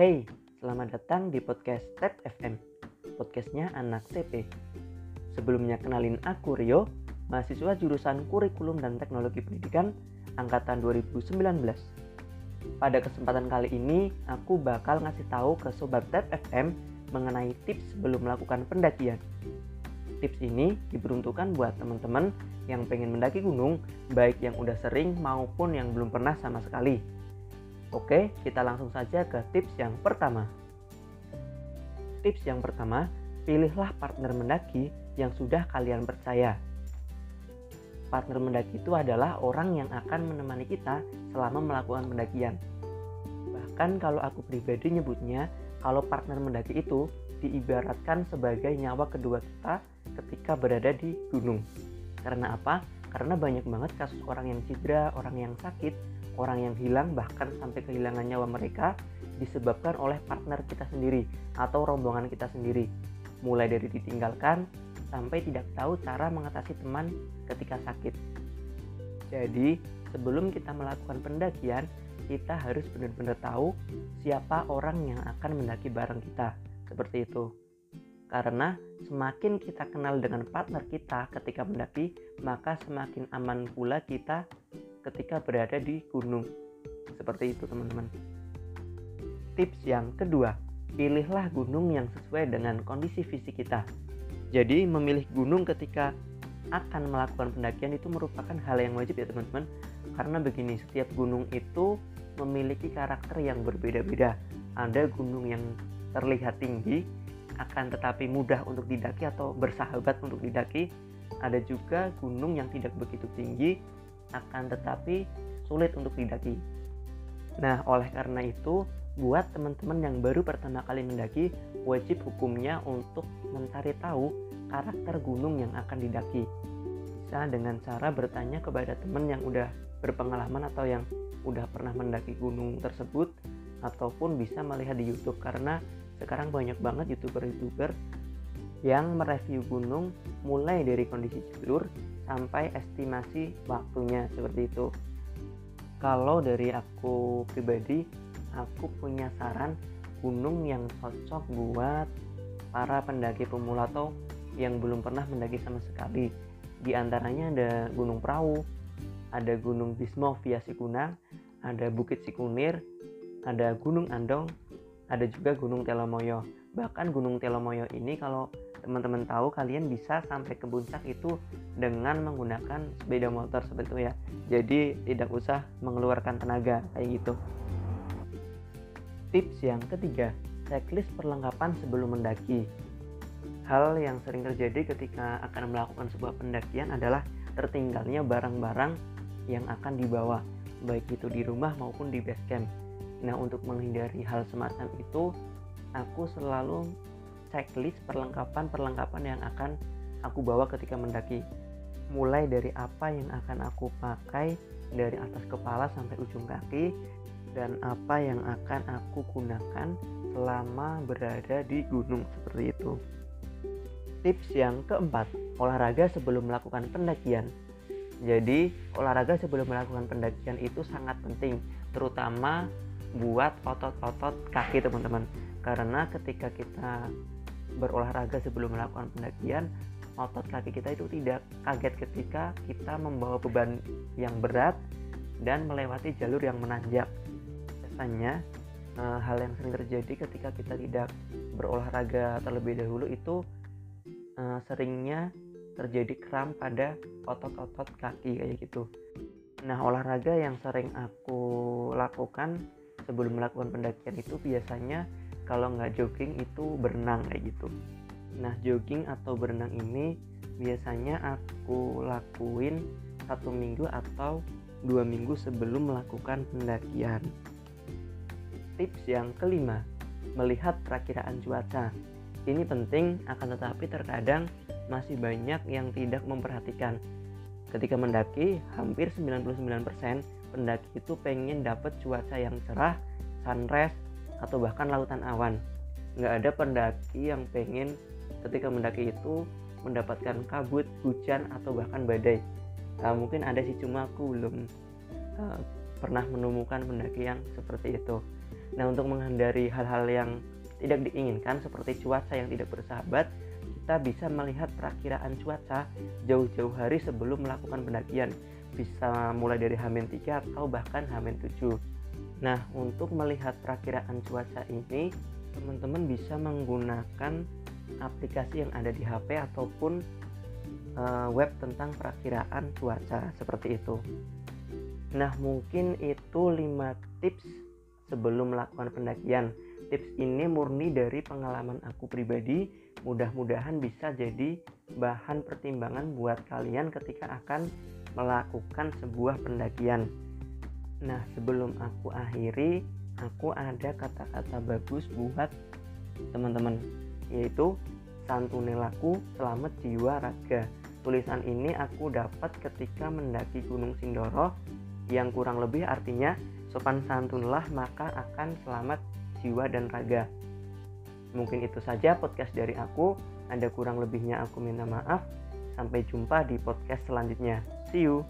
Hey, selamat datang di podcast Tap FM, podcastnya anak TP. Sebelumnya kenalin aku Rio, mahasiswa jurusan Kurikulum dan Teknologi Pendidikan angkatan 2019. Pada kesempatan kali ini, aku bakal ngasih tahu ke sobat Tap FM mengenai tips sebelum melakukan pendakian. Tips ini diperuntukkan buat teman-teman yang pengen mendaki gunung, baik yang udah sering maupun yang belum pernah sama sekali Oke, kita langsung saja ke tips yang pertama. Tips yang pertama, pilihlah partner mendaki yang sudah kalian percaya. Partner mendaki itu adalah orang yang akan menemani kita selama melakukan pendakian. Bahkan kalau aku pribadi nyebutnya, kalau partner mendaki itu diibaratkan sebagai nyawa kedua kita ketika berada di gunung. Karena apa? Karena banyak banget kasus orang yang cedera, orang yang sakit, orang yang hilang bahkan sampai kehilangan nyawa mereka disebabkan oleh partner kita sendiri atau rombongan kita sendiri. Mulai dari ditinggalkan sampai tidak tahu cara mengatasi teman ketika sakit. Jadi, sebelum kita melakukan pendakian, kita harus benar-benar tahu siapa orang yang akan mendaki bareng kita. Seperti itu. Karena semakin kita kenal dengan partner kita ketika mendaki, maka semakin aman pula kita ketika berada di gunung. Seperti itu, teman-teman. Tips yang kedua, pilihlah gunung yang sesuai dengan kondisi fisik kita. Jadi, memilih gunung ketika akan melakukan pendakian itu merupakan hal yang wajib ya, teman-teman. Karena begini, setiap gunung itu memiliki karakter yang berbeda-beda. Ada gunung yang terlihat tinggi, akan tetapi mudah untuk didaki atau bersahabat untuk didaki. Ada juga gunung yang tidak begitu tinggi, akan tetapi sulit untuk didaki. Nah, oleh karena itu, buat teman-teman yang baru pertama kali mendaki, wajib hukumnya untuk mencari tahu karakter gunung yang akan didaki. Bisa dengan cara bertanya kepada teman yang udah berpengalaman atau yang udah pernah mendaki gunung tersebut ataupun bisa melihat di YouTube karena sekarang banyak banget youtuber-youtuber yang mereview gunung mulai dari kondisi jalur sampai estimasi waktunya seperti itu. Kalau dari aku pribadi, aku punya saran gunung yang cocok buat para pendaki pemula atau yang belum pernah mendaki sama sekali. Di antaranya ada Gunung Perahu, ada Gunung Bismo via Sikunang, ada Bukit Sikunir, ada Gunung Andong, ada juga Gunung Telomoyo. Bahkan Gunung Telomoyo ini kalau teman-teman tahu kalian bisa sampai ke puncak itu dengan menggunakan sepeda motor seperti itu ya. Jadi tidak usah mengeluarkan tenaga kayak gitu. Tips yang ketiga checklist perlengkapan sebelum mendaki. Hal yang sering terjadi ketika akan melakukan sebuah pendakian adalah tertinggalnya barang-barang yang akan dibawa baik itu di rumah maupun di base camp nah untuk menghindari hal semacam itu aku selalu checklist perlengkapan-perlengkapan yang akan aku bawa ketika mendaki. Mulai dari apa yang akan aku pakai dari atas kepala sampai ujung kaki dan apa yang akan aku gunakan selama berada di gunung seperti itu. Tips yang keempat, olahraga sebelum melakukan pendakian. Jadi, olahraga sebelum melakukan pendakian itu sangat penting, terutama buat otot-otot kaki teman-teman. Karena ketika kita berolahraga sebelum melakukan pendakian otot kaki kita itu tidak kaget ketika kita membawa beban yang berat dan melewati jalur yang menanjak. Biasanya e, hal yang sering terjadi ketika kita tidak berolahraga terlebih dahulu itu e, seringnya terjadi kram pada otot-otot kaki kayak gitu. Nah olahraga yang sering aku lakukan sebelum melakukan pendakian itu biasanya kalau nggak jogging itu berenang kayak gitu. Nah jogging atau berenang ini biasanya aku lakuin satu minggu atau dua minggu sebelum melakukan pendakian. Tips yang kelima melihat perakiraan cuaca. Ini penting akan tetapi terkadang masih banyak yang tidak memperhatikan. Ketika mendaki hampir 99% pendaki itu pengen dapat cuaca yang cerah sunrise atau bahkan lautan awan nggak ada pendaki yang pengen ketika mendaki itu mendapatkan kabut hujan atau bahkan badai uh, mungkin ada sih cuma aku belum uh, pernah menemukan pendaki yang seperti itu Nah, untuk menghindari hal-hal yang tidak diinginkan seperti cuaca yang tidak bersahabat, kita bisa melihat perakiraan cuaca jauh-jauh hari sebelum melakukan pendakian. Bisa mulai dari Hamin 3 atau bahkan Hamin 7. Nah, untuk melihat perakiraan cuaca ini, teman-teman bisa menggunakan aplikasi yang ada di HP ataupun uh, web tentang perakiraan cuaca seperti itu. Nah, mungkin itu 5 tips sebelum melakukan pendakian. Tips ini murni dari pengalaman aku pribadi. Mudah-mudahan bisa jadi bahan pertimbangan buat kalian ketika akan melakukan sebuah pendakian. Nah, sebelum aku akhiri, aku ada kata-kata bagus buat teman-teman, yaitu santunilaku selamat jiwa raga. Tulisan ini aku dapat ketika mendaki Gunung Sindoro yang kurang lebih artinya sopan santunlah maka akan selamat jiwa dan raga. Mungkin itu saja podcast dari aku. Ada kurang lebihnya aku minta maaf. Sampai jumpa di podcast selanjutnya. See you.